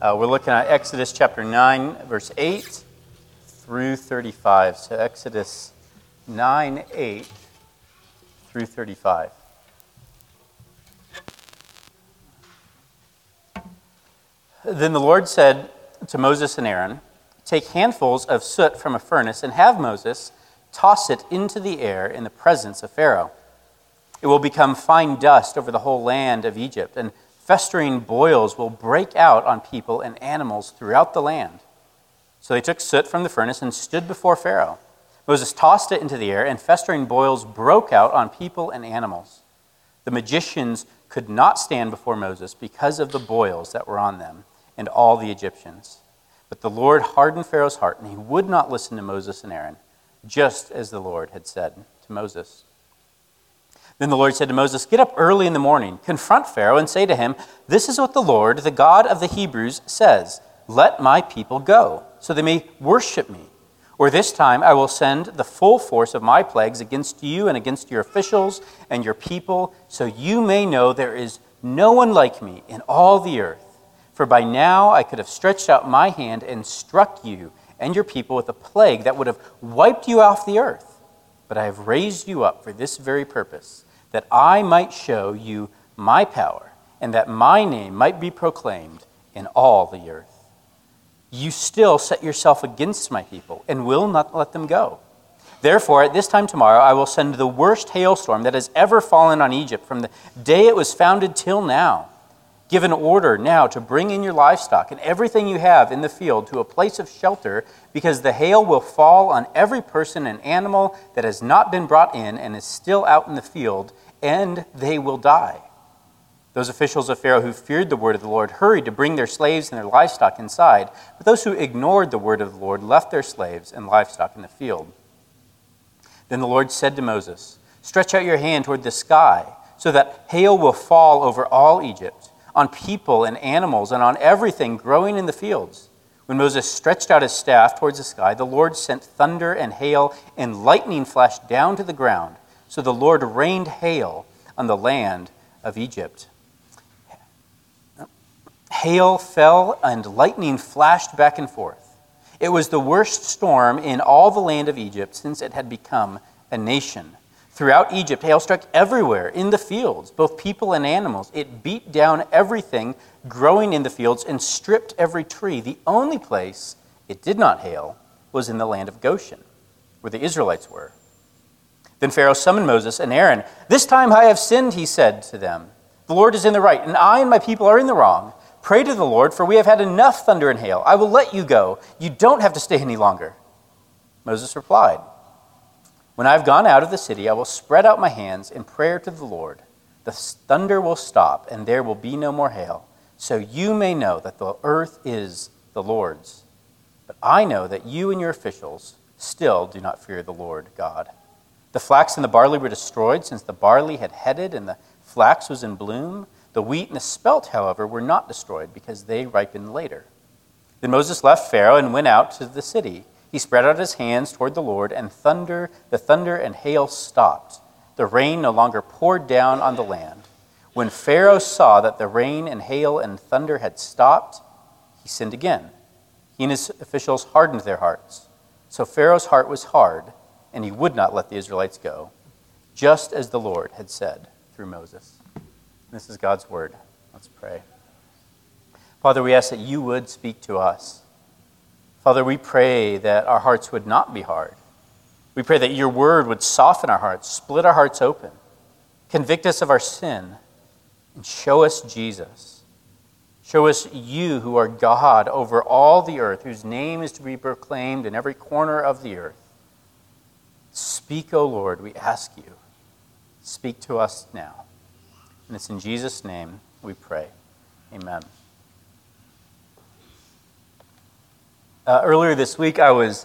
Uh, we're looking at Exodus chapter 9, verse 8 through 35. So, Exodus 9, 8 through 35. Then the Lord said to Moses and Aaron, Take handfuls of soot from a furnace and have Moses toss it into the air in the presence of Pharaoh. It will become fine dust over the whole land of Egypt, and festering boils will break out on people and animals throughout the land. So they took soot from the furnace and stood before Pharaoh. Moses tossed it into the air, and festering boils broke out on people and animals. The magicians could not stand before Moses because of the boils that were on them and all the Egyptians. But the Lord hardened Pharaoh's heart, and he would not listen to Moses and Aaron, just as the Lord had said to Moses. Then the Lord said to Moses, Get up early in the morning, confront Pharaoh, and say to him, This is what the Lord, the God of the Hebrews, says Let my people go, so they may worship me. Or this time I will send the full force of my plagues against you and against your officials and your people, so you may know there is no one like me in all the earth. For by now I could have stretched out my hand and struck you and your people with a plague that would have wiped you off the earth. But I have raised you up for this very purpose, that I might show you my power, and that my name might be proclaimed in all the earth. You still set yourself against my people and will not let them go. Therefore, at this time tomorrow, I will send the worst hailstorm that has ever fallen on Egypt from the day it was founded till now. Give an order now to bring in your livestock and everything you have in the field to a place of shelter, because the hail will fall on every person and animal that has not been brought in and is still out in the field, and they will die. Those officials of Pharaoh who feared the word of the Lord hurried to bring their slaves and their livestock inside, but those who ignored the word of the Lord left their slaves and livestock in the field. Then the Lord said to Moses, Stretch out your hand toward the sky, so that hail will fall over all Egypt on people and animals and on everything growing in the fields. When Moses stretched out his staff towards the sky, the Lord sent thunder and hail, and lightning flashed down to the ground. So the Lord rained hail on the land of Egypt. Hail fell, and lightning flashed back and forth. It was the worst storm in all the land of Egypt since it had become a nation. Throughout Egypt, hail struck everywhere in the fields, both people and animals. It beat down everything growing in the fields and stripped every tree. The only place it did not hail was in the land of Goshen, where the Israelites were. Then Pharaoh summoned Moses and Aaron. This time I have sinned, he said to them. The Lord is in the right, and I and my people are in the wrong. Pray to the Lord, for we have had enough thunder and hail. I will let you go. You don't have to stay any longer. Moses replied, when I have gone out of the city, I will spread out my hands in prayer to the Lord. The thunder will stop, and there will be no more hail, so you may know that the earth is the Lord's. But I know that you and your officials still do not fear the Lord God. The flax and the barley were destroyed, since the barley had headed and the flax was in bloom. The wheat and the spelt, however, were not destroyed, because they ripened later. Then Moses left Pharaoh and went out to the city. He spread out his hands toward the Lord, and thunder, the thunder and hail stopped. The rain no longer poured down on the land. When Pharaoh saw that the rain and hail and thunder had stopped, he sinned again. He and his officials hardened their hearts. So Pharaoh's heart was hard, and he would not let the Israelites go, just as the Lord had said through Moses. This is God's word. Let's pray. Father, we ask that you would speak to us. Father, we pray that our hearts would not be hard. We pray that your word would soften our hearts, split our hearts open, convict us of our sin, and show us Jesus. Show us you who are God over all the earth, whose name is to be proclaimed in every corner of the earth. Speak, O Lord, we ask you. Speak to us now. And it's in Jesus' name we pray. Amen. Uh, earlier this week, I was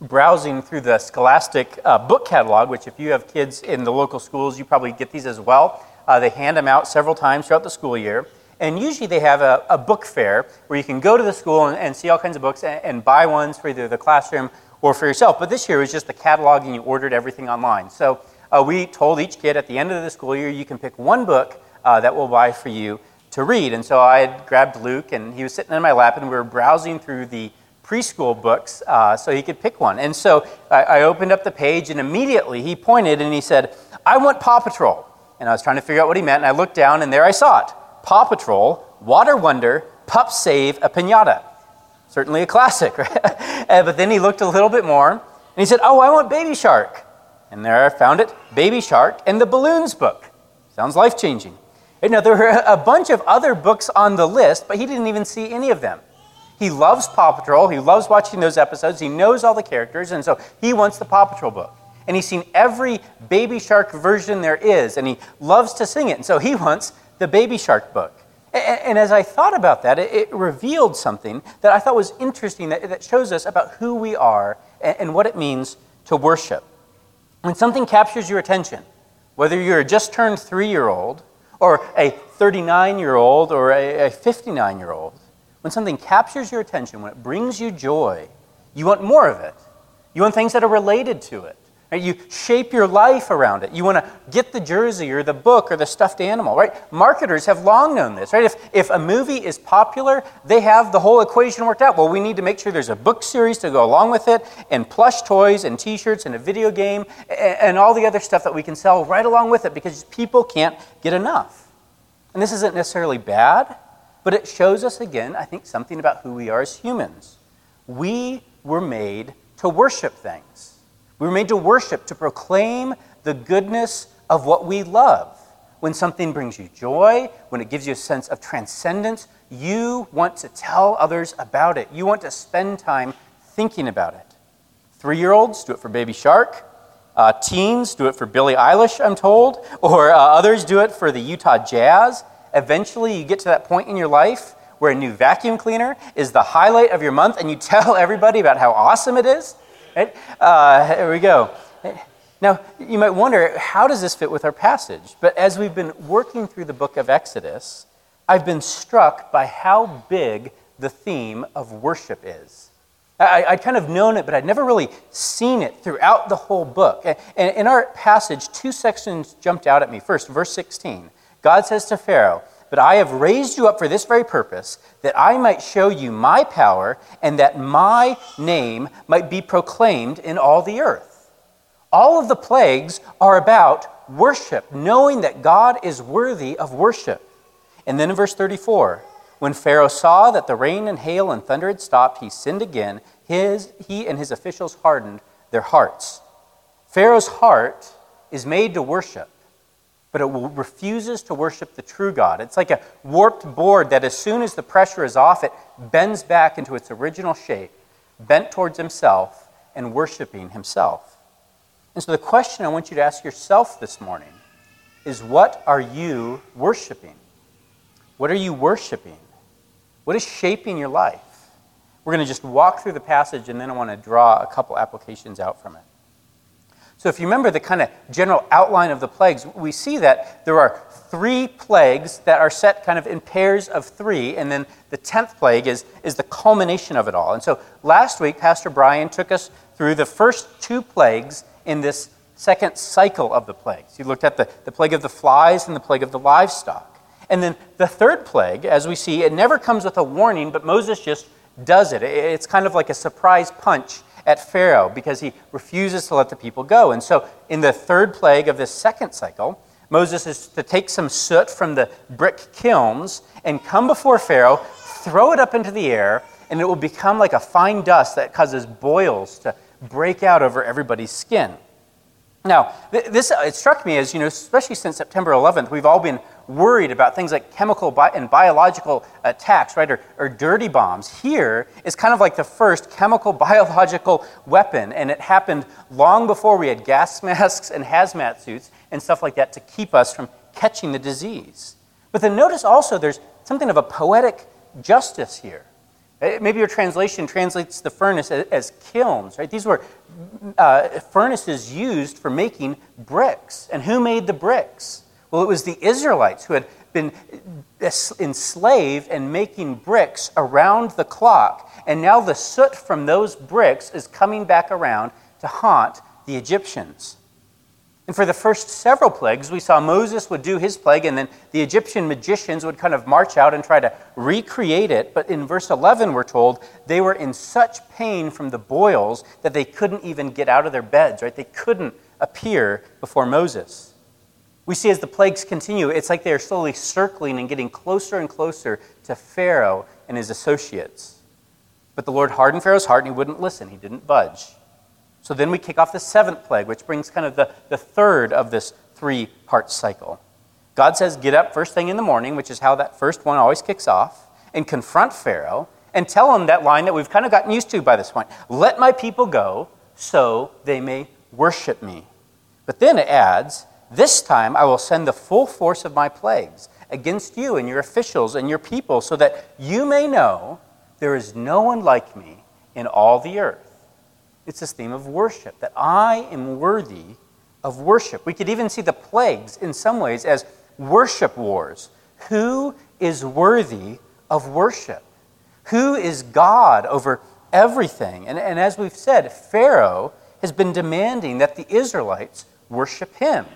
browsing through the Scholastic uh, book catalog, which, if you have kids in the local schools, you probably get these as well. Uh, they hand them out several times throughout the school year. And usually they have a, a book fair where you can go to the school and, and see all kinds of books and, and, buy ones for either the classroom or for yourself. But this year it was just the catalog and you ordered everything online. So uh, we told each kid at the end of the school year you can pick one book uh, that we'll buy for you to read. And so I had grabbed Luke, and he was sitting in my lap, and we were browsing through the preschool books uh, so he could pick one. And so I, I opened up the page, and immediately he pointed and he said, I want Paw Patrol. And I was trying to figure out what he meant, and I looked down, and there I saw it Paw Patrol, Water Wonder, Pup Save a Pinata. Certainly a classic, right? But then he looked a little bit more, and he said, Oh, I want Baby Shark. And there I found it Baby Shark and the Balloons book. Sounds life changing. Now, there were a bunch of other books on the list, but he didn't even see any of them. He loves Paw Patrol. He loves watching those episodes. He knows all the characters, and so he wants the Paw Patrol book. And he's seen every Baby Shark version there is, and he loves to sing it. And so he wants the Baby Shark book. And, as I thought about that, it, revealed something that I thought was interesting that, shows us about who we are and, what it means to worship. When something captures your attention, whether you're a just turned three year old, or a 39 year old, or a 59 year old, when something captures your attention, when it brings you joy, you want more of it. You want things that are related to it. Right? You shape your life around it. You want to get the jersey or the book or the stuffed animal, right? Marketers have long known this, right? If, if a movie is popular, they have the whole equation worked out. Well, we need to make sure there's a book series to go along with it, and plush toys, and t shirts, and a video game, and, and all the other stuff that we can sell right along with it because people can't get enough. And this isn't necessarily bad, but it shows us again, I think, something about who we are as humans. We were made to worship things. We were made to worship, to proclaim the goodness of what we love. When something brings you joy, when it gives you a sense of transcendence, you want to tell others about it. You want to spend time thinking about it. Three year olds do it for Baby Shark. Uh, teens do it for Billie Eilish, I'm told. Or uh, others do it for the Utah Jazz. Eventually, you get to that point in your life where a new vacuum cleaner is the highlight of your month and you tell everybody about how awesome it is. Right? Uh, here we go. Now, you might wonder, how does this fit with our passage? But as we've been working through the book of Exodus, I've been struck by how big the theme of worship is. I, would kind of known it, but I'd never really seen it throughout the whole book. And in our passage, two sections jumped out at me. First, verse 16 God says to Pharaoh, but I have raised you up for this very purpose, that I might show you my power, and that my name might be proclaimed in all the earth. All of the plagues are about worship, knowing that God is worthy of worship. And then in verse 34, when Pharaoh saw that the rain and hail and thunder had stopped, he sinned again. His, he and his officials hardened their hearts. Pharaoh's heart is made to worship but it refuses to worship the true God. It's like a warped board that, as soon as the pressure is off, it bends back into its original shape, bent towards himself and worshiping himself. And so, the question I want you to ask yourself this morning is what are you worshiping? What are you worshiping? What is shaping your life? We're going to just walk through the passage and then I want to draw a couple applications out from it. So, if you remember the kind of general outline of the plagues, we see that there are three plagues that are set kind of in pairs of three, and then the tenth plague is, is the culmination of it all. And so, last week, Pastor Brian took us through the first two plagues in this second cycle of the plagues. He looked at the, the plague of the flies and the plague of the livestock. And then the third plague, as we see, it never comes with a warning, but Moses just does it. It's kind of like a surprise punch at Pharaoh because he refuses to let the people go. And so, in the third plague of this second cycle, Moses is to take some soot from the brick kilns and come before Pharaoh, throw it up into the air, and it will become like a fine dust that causes boils to break out over everybody's skin. Now, this uh, it struck me as, you know, especially since September 11th, we've all been worried about things like chemical and biological uh, attacks, right, or, or dirty bombs. Here is kind of like the first chemical biological weapon, and it happened long before we had gas masks and hazmat suits and stuff like that to keep us from catching the disease. But then notice also there's something of a poetic justice here. Eh, maybe your translation translates the furnace as, kilns, right? These were uh, furnaces used for making bricks. And who made the bricks? Well, it was the Israelites who had been enslaved and making bricks around the clock. And now the soot from those bricks is coming back around to haunt the Egyptians. And for the first several plagues, we saw Moses would do his plague, and then the Egyptian magicians would kind of march out and try to recreate it. But in verse 11, we're told they were in such pain from the boils that they couldn't even get out of their beds, right? They couldn't appear before Moses. We see as the plagues continue, it's like they're slowly circling and getting closer and closer to Pharaoh and his associates. But the Lord hardened Pharaoh's heart and he wouldn't listen, he didn't budge. So then we kick off the seventh plague, which brings kind of the, the third of this three part cycle. God says, Get up first thing in the morning, which is how that first one always kicks off, and confront Pharaoh and tell him that line that we've kind of gotten used to by this point Let my people go so they may worship me. But then it adds, This time I will send the full force of my plagues against you and your officials and your people, so that you may know there is no one like me in all the earth. It's this theme of worship, that I am worthy of worship. We could even see the plagues in some ways as worship wars. Who is worthy of worship? Who is God over everything? And, and as we've said, Pharaoh has been demanding that the Israelites worship him.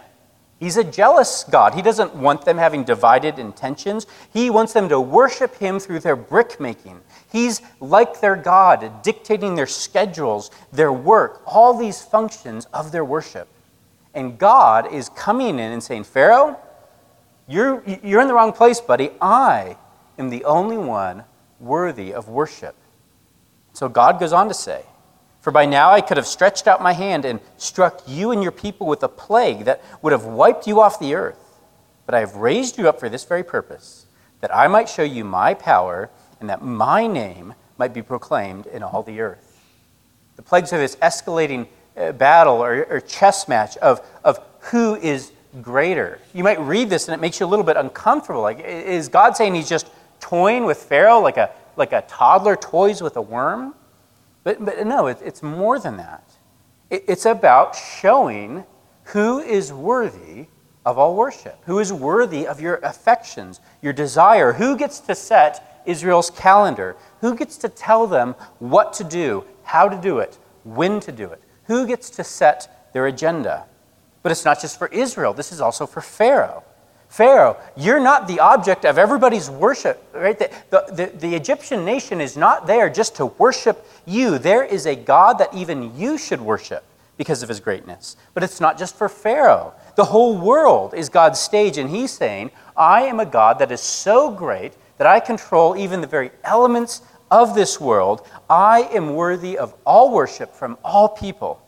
He's a jealous God. He doesn't want them having divided intentions. He wants them to worship Him through their brick making. He's like their God, dictating their schedules, their work, all these functions of their worship. And God is coming in and saying, Pharaoh, you're, you're in the wrong place, buddy. I am the only one worthy of worship. So God goes on to say, for by now I could have stretched out my hand and struck you and your people with a plague that would have wiped you off the earth. But I have raised you up for this very purpose, that I might show you my power and that my name might be proclaimed in all the earth. The plagues are this escalating uh, battle or, or chess match of, of who is greater. You might read this and it makes you a little bit uncomfortable. Like, is God saying he's just toying with Pharaoh like a, like a toddler toys with a worm? But, but no, it, it's more than that. It, it's about showing who is worthy of all worship, who is worthy of your affections, your desire, who gets to set Israel's calendar, who gets to tell them what to do, how to do it, when to do it, who gets to set their agenda. But it's not just for Israel, this is also for Pharaoh. Pharaoh, you're not the object of everybody's worship, right? The, the, the, Egyptian nation is not there just to worship you. There is a God that even you should worship because of his greatness. But it's not just for Pharaoh. The whole world is God's stage, and he's saying, I am a God that is so great that I control even the very elements of this world. I am worthy of all worship from all people.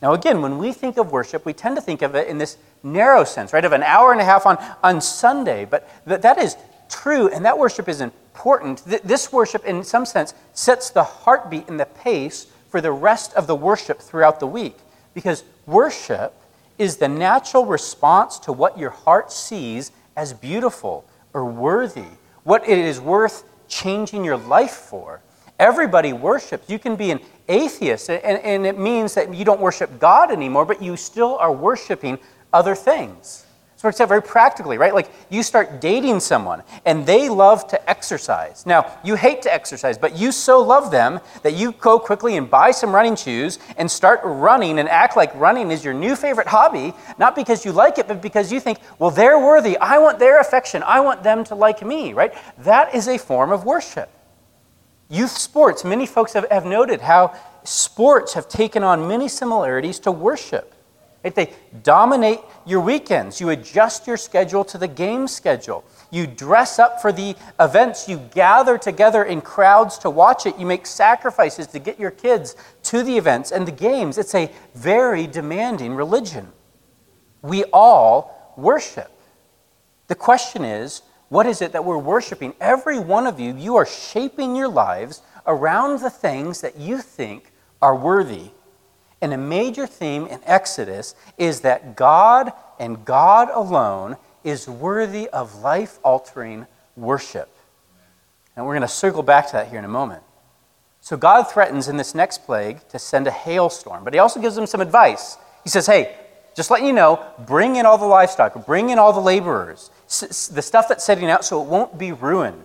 Now, again, when we think of worship, we tend to think of it in this narrow sense, right? Of an hour and a half on, on Sunday. But that is true, and that worship is important. This worship, in some sense, sets the heartbeat and the pace for the rest of the worship throughout the week. Because worship is the natural response to what your heart sees as beautiful or worthy, what it is worth changing your life for. Everybody worships. You can be an atheist, and, and it means that you don't worship God anymore, but you still are worshiping other things. So it's very practically, right? Like you start dating someone and they love to exercise. Now, you hate to exercise, but you so love them that you go quickly and buy some running shoes and start running and act like running is your new favorite hobby, not because you like it, but because you think, well, they're worthy. I want their affection. I want them to like me, right? That is a form of worship. Youth sports, many folks have, have noted how sports have taken on many similarities to worship. Right? They dominate your weekends. You adjust your schedule to the game schedule. You dress up for the events. You gather together in crowds to watch it. You make sacrifices to get your kids to the events and the games. It's a very demanding religion. We all worship. The question is what is it that we're worshiping? Every one of you, you are shaping your lives around the things that you think are worthy. And a major theme in Exodus is that God and God alone is worthy of life altering worship. And we're going to circle back to that here in a moment. So God threatens in this next plague to send a hailstorm, but he also gives them some advice. He says, Hey, just letting you know, bring in all the livestock, bring in all the laborers, the stuff that's setting out so it won't be ruined.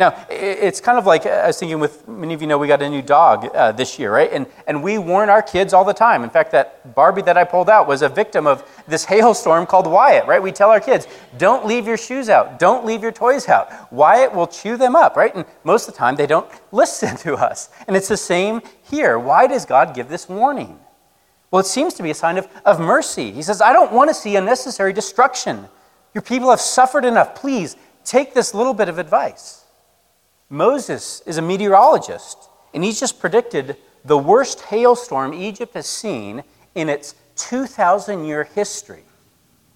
Now, it's kind of like I was thinking with many of you know we got a new dog uh, this year, right? And, and we warn our kids all the time. In fact, that Barbie that I pulled out was a victim of this hailstorm called Wyatt, right? We tell our kids, don't leave your shoes out, don't leave your toys out. Wyatt will chew them up, right? And most of the time they don't listen to us. And it's the same here. Why does God give this warning? Well, it seems to be a sign of, of mercy. He says, I don't want to see unnecessary destruction. Your people have suffered enough. Please take this little bit of advice. Moses is a meteorologist, and he's just predicted the worst hailstorm Egypt has seen in its 2,000 year history.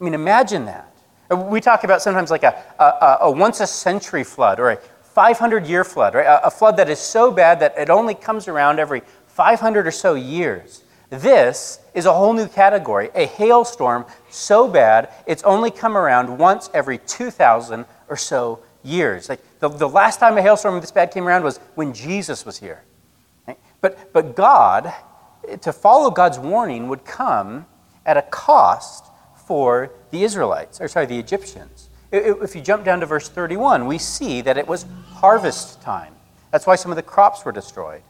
I mean, imagine that. Uh, we talk about sometimes like a, a, a once a century flood or a 500 year flood, right? A, a flood that is so bad that it only comes around every 500 or so years. This is a whole new category, a hailstorm so bad it's only come around once every 2,000 or so years. Like the, the last time a hailstorm this bad came around was when Jesus was here. Right? But, but God, to follow God's warning, would come at a cost for the Israelites, or sorry, the Egyptians. If you jump down to verse 31, we see that it was harvest time. That's why some of the crops were destroyed.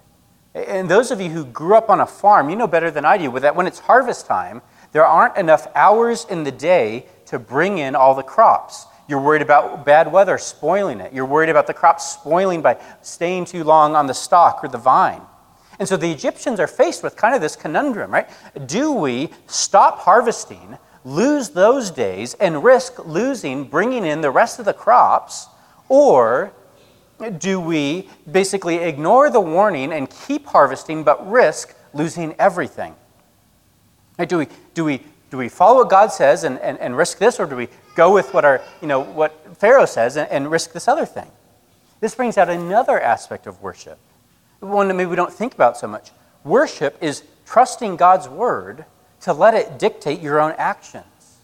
And those of you who grew up on a farm, you know better than I do that when it's harvest time, there aren't enough hours in the day to bring in all the crops. You're worried about bad weather spoiling it. You're worried about the crop spoiling by staying too long on the stalk or the vine. And so the Egyptians are faced with kind of this conundrum, right? Do we stop harvesting, lose those days, and risk losing bringing in the rest of the crops? Or do we basically ignore the warning and keep harvesting but risk losing everything? Right? Do, we, do, we, do we follow what God says and, and, and risk this, or do we go with what, our, you know, what Pharaoh says and, and risk this other thing. This brings out another aspect of worship, one that maybe we don't think about so much. Worship is trusting God's word to let it dictate your own actions.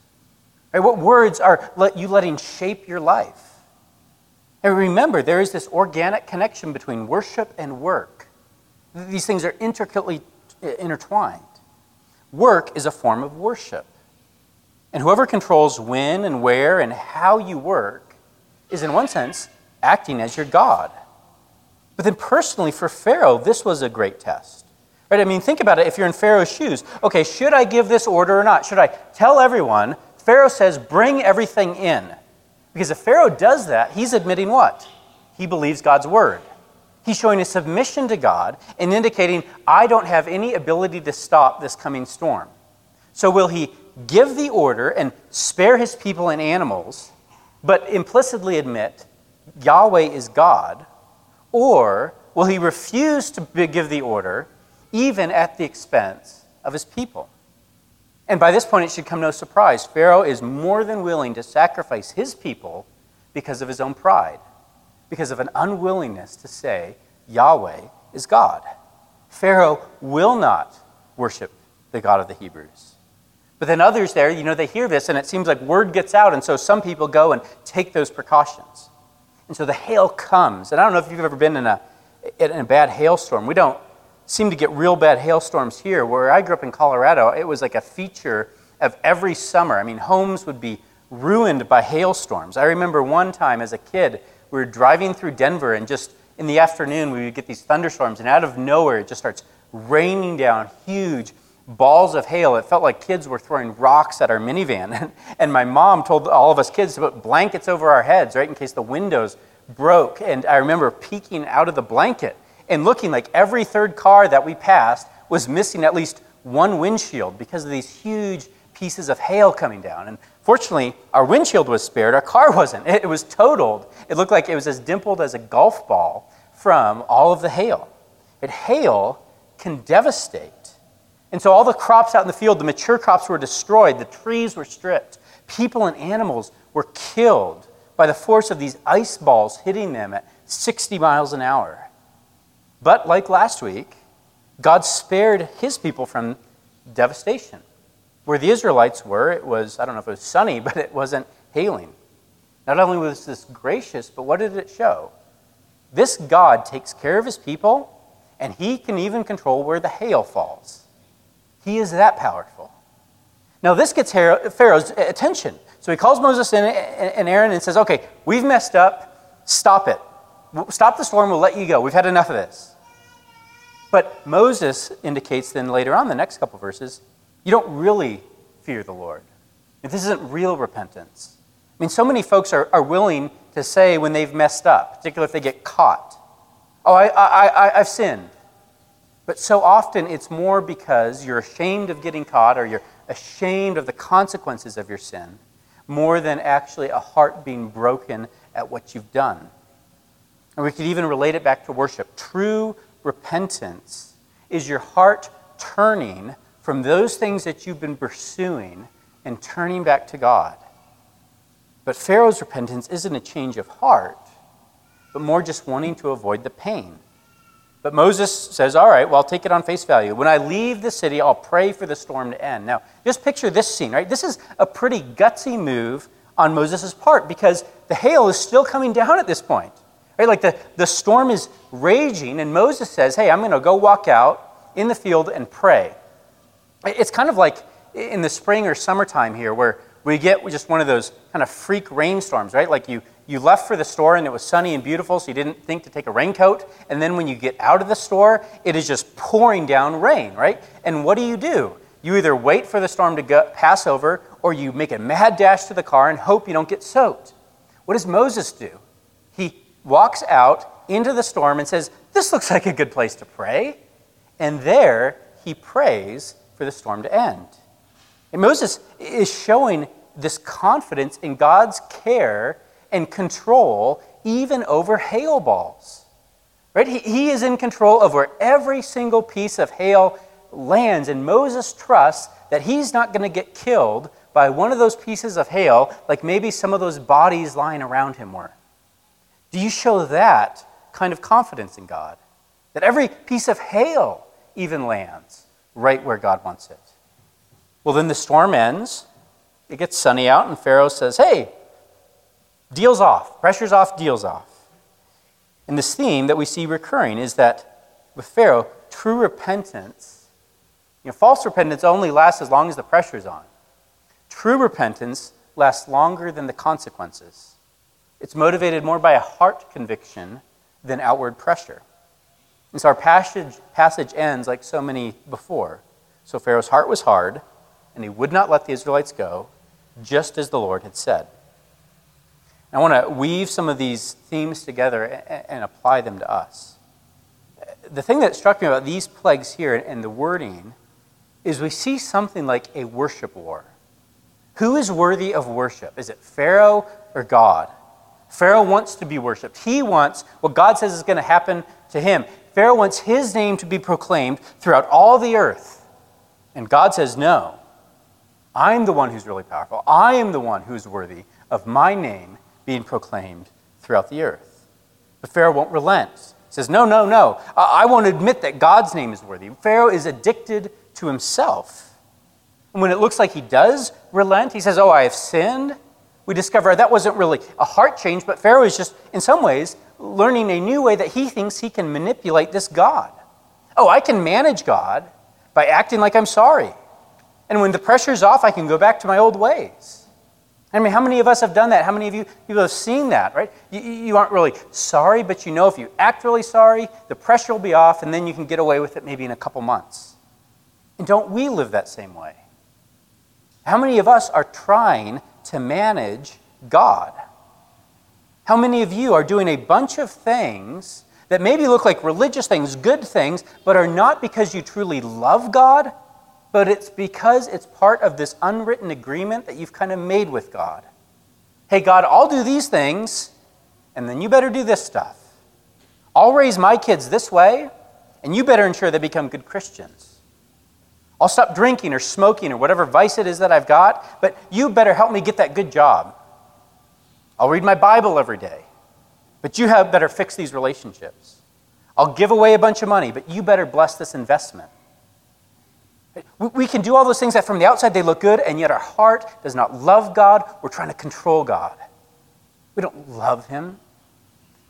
Right? What words are let you letting shape your life? And remember, there is this organic connection between worship and work. These things are intricately intertwined. Work is a form of worship. And whoever controls when and where and how you work is, in one sense, acting as your God. But then, personally, for Pharaoh, this was a great test. Right? I mean, think about it if you're in Pharaoh's shoes. Okay, should I give this order or not? Should I tell everyone? Pharaoh says, bring everything in. Because if Pharaoh does that, he's admitting what? He believes God's word. He's showing a submission to God and indicating, I don't have any ability to stop this coming storm. So, will he give the order and spare his people and animals, but implicitly admit Yahweh is God? Or will he refuse to give the order even at the expense of his people? And by this point, it should come no surprise. Pharaoh is more than willing to sacrifice his people because of his own pride, because of an unwillingness to say, Yahweh is God. Pharaoh will not worship the God of the Hebrews. But then others there, you know, they hear this and it seems like word gets out, and so some people go and take those precautions. And so the hail comes. And I don't know if you've ever been in a, in a bad hailstorm. We don't seem to get real bad hailstorms here. Where I grew up in Colorado, it was like a feature of every summer. I mean, homes would be ruined by hailstorms. I remember one time as a kid, we were driving through Denver, and just in the afternoon, we would get these thunderstorms, and out of nowhere, it just starts raining down huge balls of hail. It felt like kids were throwing rocks at our minivan. and my mom told all of us kids to put blankets over our heads, right, in case the windows broke. And I remember peeking out of the blanket and looking like every third car that we passed was missing at least one windshield because of these huge pieces of hail coming down. And fortunately, our windshield was spared, our car wasn't. It was totaled. It looked like it was as dimpled as a golf ball from all of the hail. But hail can devastate. And so all the crops out in the field, the mature crops were destroyed, the trees were stripped, people and animals were killed by the force of these ice balls hitting them at 60 miles an hour. But like last week, God spared his people from devastation. Where the Israelites were, it was, I don't know if it was sunny, but it wasn't hailing. Not only was this gracious, but what did it show? This God takes care of his people, and he can even control where the hail falls. He is that powerful. Now, this gets Pharaoh's attention. So he calls Moses and Aaron and says, Okay, we've messed up. Stop it. Stop the storm, we'll let you go. We've had enough of this. But Moses indicates then later on, the next couple verses, you don't really fear the Lord. This isn't real repentance. I mean, so many folks are, are willing to say when they've messed up, particularly if they get caught, oh, I, I, I, I've sinned. But so often it's more because you're ashamed of getting caught or you're ashamed of the consequences of your sin more than actually a heart being broken at what you've done. And we could even relate it back to worship. True repentance is your heart turning from those things that you've been pursuing and turning back to God. But Pharaoh's repentance isn't a change of heart, but more just wanting to avoid the pain. But Moses says, All right, well, I'll take it on face value. When I leave the city, I'll pray for the storm to end. Now, just picture this scene, right? This is a pretty gutsy move on Moses' part because the hail is still coming down at this point. Right? Like the, the storm is raging, and Moses says, Hey, I'm going to go walk out in the field and pray. It's kind of like in the spring or summertime here where we get just one of those kind of freak rainstorms, right? Like you, you left for the store and it was sunny and beautiful, so you didn't think to take a raincoat. And then when you get out of the store, it is just pouring down rain, right? And what do you do? You either wait for the storm to go, pass over or you make a mad dash to the car and hope you don't get soaked. What does Moses do? He walks out into the storm and says, This looks like a good place to pray. And there he prays for the storm to end. And Moses is showing this confidence in God's care and control even over hail balls. Right? He, he is in control of where every single piece of hail lands, and Moses trusts that he's not going to get killed by one of those pieces of hail, like maybe some of those bodies lying around him were. Do you show that kind of confidence in God? That every piece of hail even lands right where God wants it. Well, then the storm ends. It gets sunny out, and Pharaoh says, Hey, Deals off. Pressure's off, deals off. And this theme that we see recurring is that with Pharaoh, true repentance, you know, false repentance only lasts as long as the pressure's on. True repentance lasts longer than the consequences. It's motivated more by a heart conviction than outward pressure. And so our passage, passage ends like so many before. So Pharaoh's heart was hard, and he would not let the Israelites go, just as the Lord had said. I want to weave some of these themes together and apply them to us. The thing that struck me about these plagues here and the wording is we see something like a worship war. Who is worthy of worship? Is it Pharaoh or God? Pharaoh wants to be worshiped. He wants what God says is going to happen to him. Pharaoh wants his name to be proclaimed throughout all the earth. And God says, No, I'm the one who's really powerful. I am the one who's worthy of my name being proclaimed throughout the earth. But Pharaoh won't relent. He says, No, no, no. I won't admit that God's name is worthy. Pharaoh is addicted to himself. And when it looks like he does relent, he says, Oh, I have sinned. We discover that wasn't really a heart change, but Pharaoh is just, in some ways, learning a new way that he thinks he can manipulate this God. Oh, I can manage God by acting like I'm sorry. And when the pressure's off, I can go back to my old ways. I mean, how many of us have done that? How many of you people have seen that, right? You, you aren't really sorry, but you know if you act really sorry, the pressure will be off, and then you can get away with it maybe in a couple months. And don't we live that same way? How many of us are trying to manage God? How many of you are doing a bunch of things that maybe look like religious things, good things, but are not because you truly love God, but it's because it's part of this unwritten agreement that you've kind of made with God. Hey, God, I'll do these things, and then you better do this stuff. I'll raise my kids this way, and you better ensure they become good Christians. I'll stop drinking or smoking or whatever vice it is that I've got, but you better help me get that good job. I'll read my Bible every day, but you have better fix these relationships. I'll give away a bunch of money, but you better bless this investment. We can do all those things that from the outside they look good, and yet our heart does not love God. We're trying to control God. We don't love Him.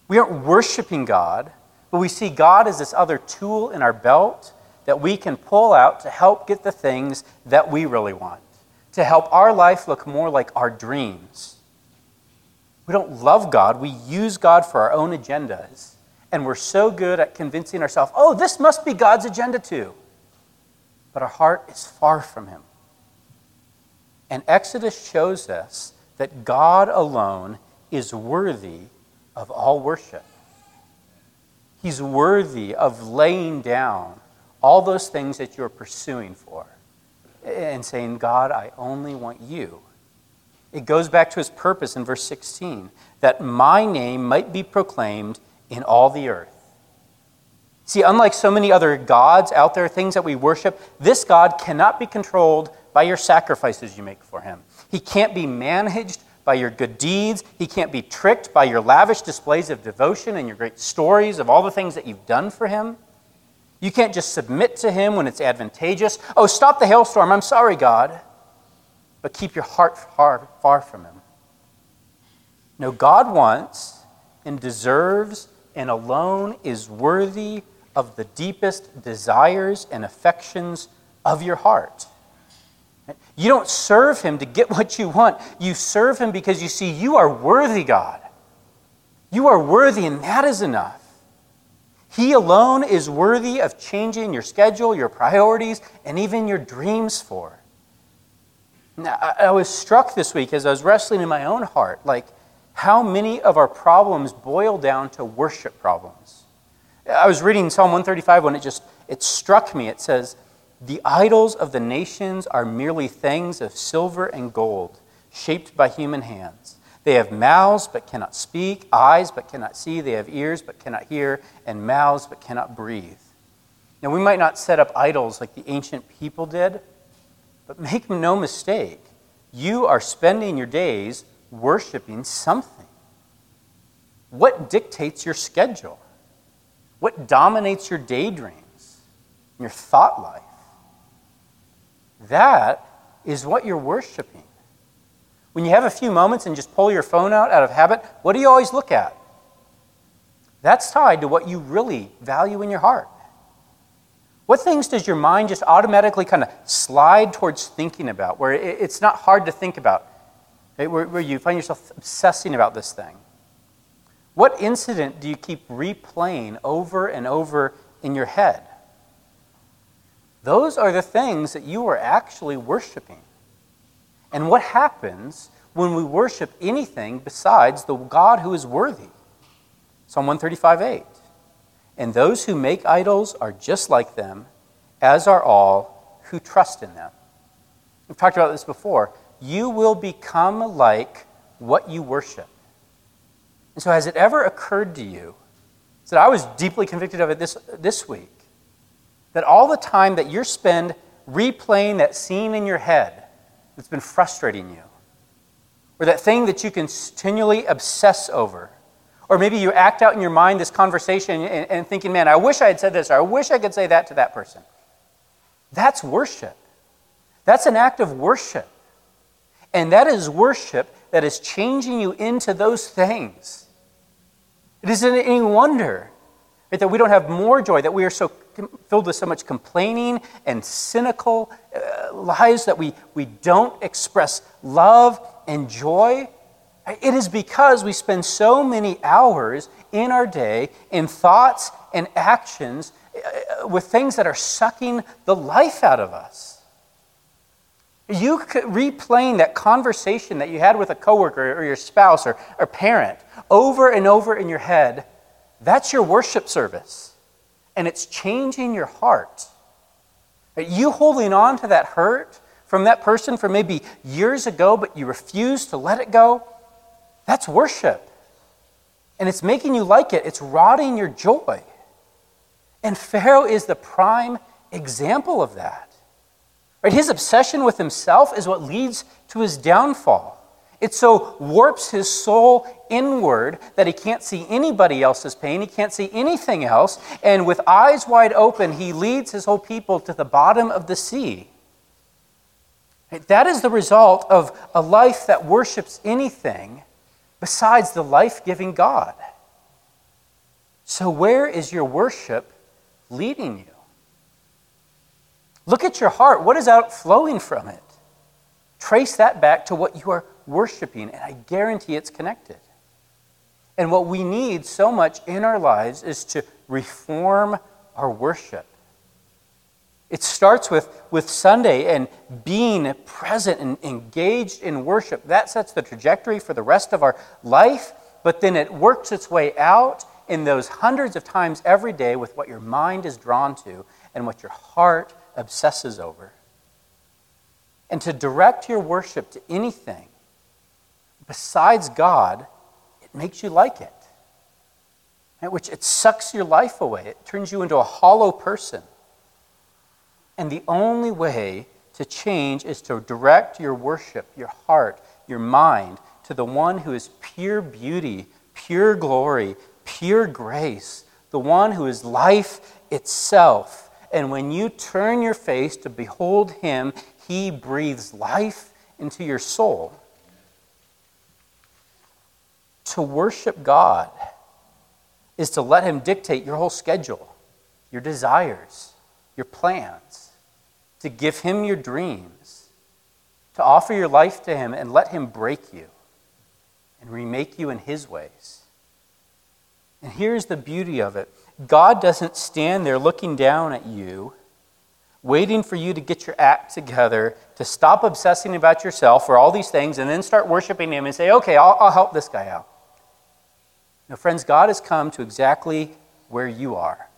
We aren't worshiping God, but we see God as this other tool in our belt that we can pull out to help get the things that we really want, to help our life look more like our dreams. We don't love God. We use God for our own agendas. And we're so good at convincing ourselves, oh, this must be God's agenda too. But our heart is far from Him. And Exodus shows us that God alone is worthy of all worship. He's worthy of laying down all those things that you're pursuing for and saying, God, I only want you. It goes back to his purpose in verse 16 that my name might be proclaimed in all the earth. See, unlike so many other gods out there, things that we worship, this God cannot be controlled by your sacrifices you make for him. He can't be managed by your good deeds. He can't be tricked by your lavish displays of devotion and your great stories of all the things that you've done for him. You can't just submit to him when it's advantageous. Oh, stop the hailstorm. I'm sorry, God. But keep your heart far, far from him. No, God wants and deserves and alone is worthy of the deepest desires and affections of your heart. You don't serve him to get what you want. You serve him because you see you are worthy, God. You are worthy, and that is enough. He alone is worthy of changing your schedule, your priorities, and even your dreams for. Now, I was struck this week as I was wrestling in my own heart, like how many of our problems boil down to worship problems. I was reading Psalm 135 when it just it struck me. It says, "The idols of the nations are merely things of silver and gold, shaped by human hands." They have mouths but cannot speak, eyes but cannot see, they have ears but cannot hear, and mouths but cannot breathe. Now, we might not set up idols like the ancient people did, but make no mistake, you are spending your days worshiping something. What dictates your schedule? What dominates your daydreams, your thought life? That is what you're worshiping. When you have a few moments and just pull your phone out out of habit, what do you always look at? That's tied to what you really value in your heart. What things does your mind just automatically kind of slide towards thinking about, where it's not hard to think about, where you find yourself obsessing about this thing? What incident do you keep replaying over and over in your head? Those are the things that you are actually worshiping. And what happens when we worship anything besides the God who is worthy? Psalm 135 8. And those who make idols are just like them, as are all who trust in them. We've talked about this before. You will become like what you worship. And so, has it ever occurred to you that I was deeply convicted of it this, this week? That all the time that you spend replaying that scene in your head that's been frustrating you, or that thing that you continually obsess over. Or maybe you act out in your mind this conversation and, and, thinking, man, I wish I had said this, or I wish I could say that to that person. That's worship. That's an act of worship. And that is worship that is changing you into those things. It isn't any wonder right, that we don't have more joy, that we are so filled with so much complaining and cynical uh, that we, we don't express love and joy. It is because we spend so many hours in our day in thoughts and actions uh, with things that are sucking the life out of us. You replaying that conversation that you had with a coworker or your spouse or, or parent over and over in your head, that's your worship service and it's changing your heart. You holding on to that hurt from that person from maybe years ago, but you refuse to let it go, that's worship. And it's making you like it, it's rotting your joy. And Pharaoh is the prime example of that. Right? His obsession with himself is what leads to his downfall. It so warps his soul inward that he can't see anybody else's pain, he can't see anything else, and with eyes wide open, he leads his whole people to the bottom of the sea. That is the result of a life that worships anything besides the life giving God. So, where is your worship leading you? Look at your heart. What is outflowing from it? Trace that back to what you are worshiping, and I guarantee it's connected. And what we need so much in our lives is to reform our worship. It starts with, with Sunday and being present and engaged in worship. That sets the trajectory for the rest of our life, but then it works its way out in those hundreds of times every day with what your mind is drawn to and what your heart obsesses over. And to direct your worship to anything besides God, it makes you like it. Which it sucks your life away. It turns you into a hollow person. And the only way to change is to direct your worship, your heart, your mind to the one who is pure beauty, pure glory, pure grace, the one who is life itself. And when you turn your face to behold him, he breathes life into your soul. To worship God is to let him dictate your whole schedule, your desires, your plans to give him your dreams, to offer your life to him and let him break you and remake you in his ways. And here's the beauty of it God doesn't stand there looking down at you, waiting for you to get your act together, to stop obsessing about yourself or all these things, and then start worshiping him and say, okay, I'll, I'll help this guy out. Now, friends, God has come to exactly where you are.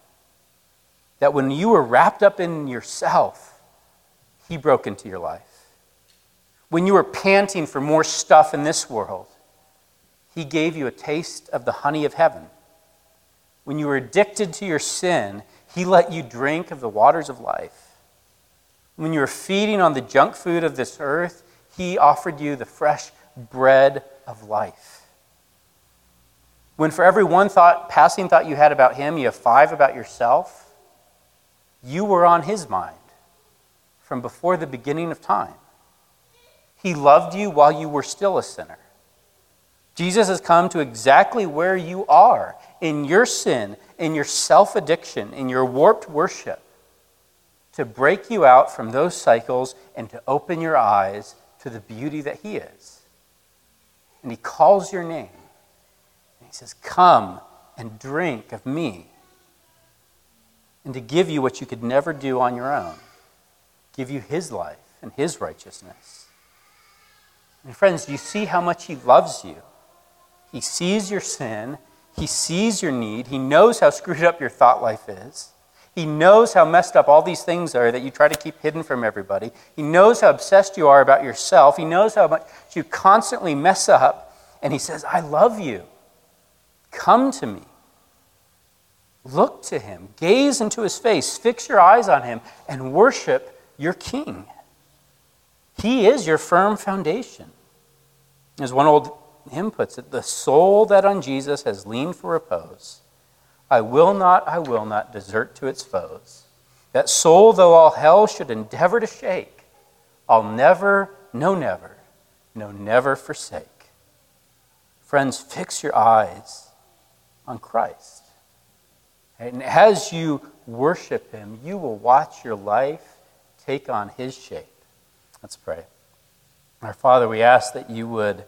That when you were wrapped up in yourself, he broke into your life. When you were panting for more stuff in this world, He gave you a taste of the honey of heaven. When you were addicted to your sin, He let you drink of the waters of life. When you were feeding on the junk food of this earth, He offered you the fresh bread of life. When for every one thought, passing thought you had about Him, you have five about yourself, you were on His mind from before the beginning of time. He loved you while you were still a sinner. Jesus has come to exactly where you are in your sin, in your self addiction, in your warped worship, to break you out from those cycles and to open your eyes to the beauty that He is. And He calls your name. And He says, Come and drink of me. And to give you what you could never do on your own give you his life and his righteousness. And friends, you see how much he loves you? He sees your sin, he sees your need, he knows how screwed up your thought life is. He knows how messed up all these things are that you try to keep hidden from everybody. He knows how obsessed you are about yourself. He knows how much you constantly mess up. And he says, I love you. Come to me. Look to him. Gaze into his face. Fix your eyes on him and worship your king. He is your firm foundation. As one old hymn puts it, the soul that on Jesus has leaned for repose, I will not, I will not desert to its foes. That soul, though all hell should endeavor to shake, I'll never, no, never, no, never forsake. Friends, fix your eyes on Christ. And as you worship Him, you will watch your life take on his shape. Let's pray. Our Father, we ask that you would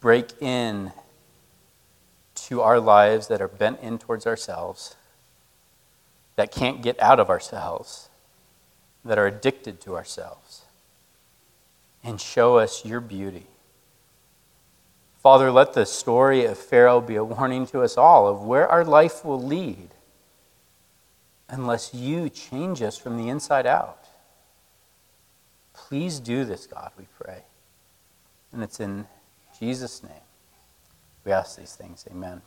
break in to our lives that are bent in towards ourselves, that can't get out of ourselves, that are addicted to ourselves, and show us your beauty. Father, let the story of Pharaoh be a warning to us all of where our life will lead unless you change us from the inside out. Please do this, God, we pray. And it's in Jesus' name we ask these things. Amen.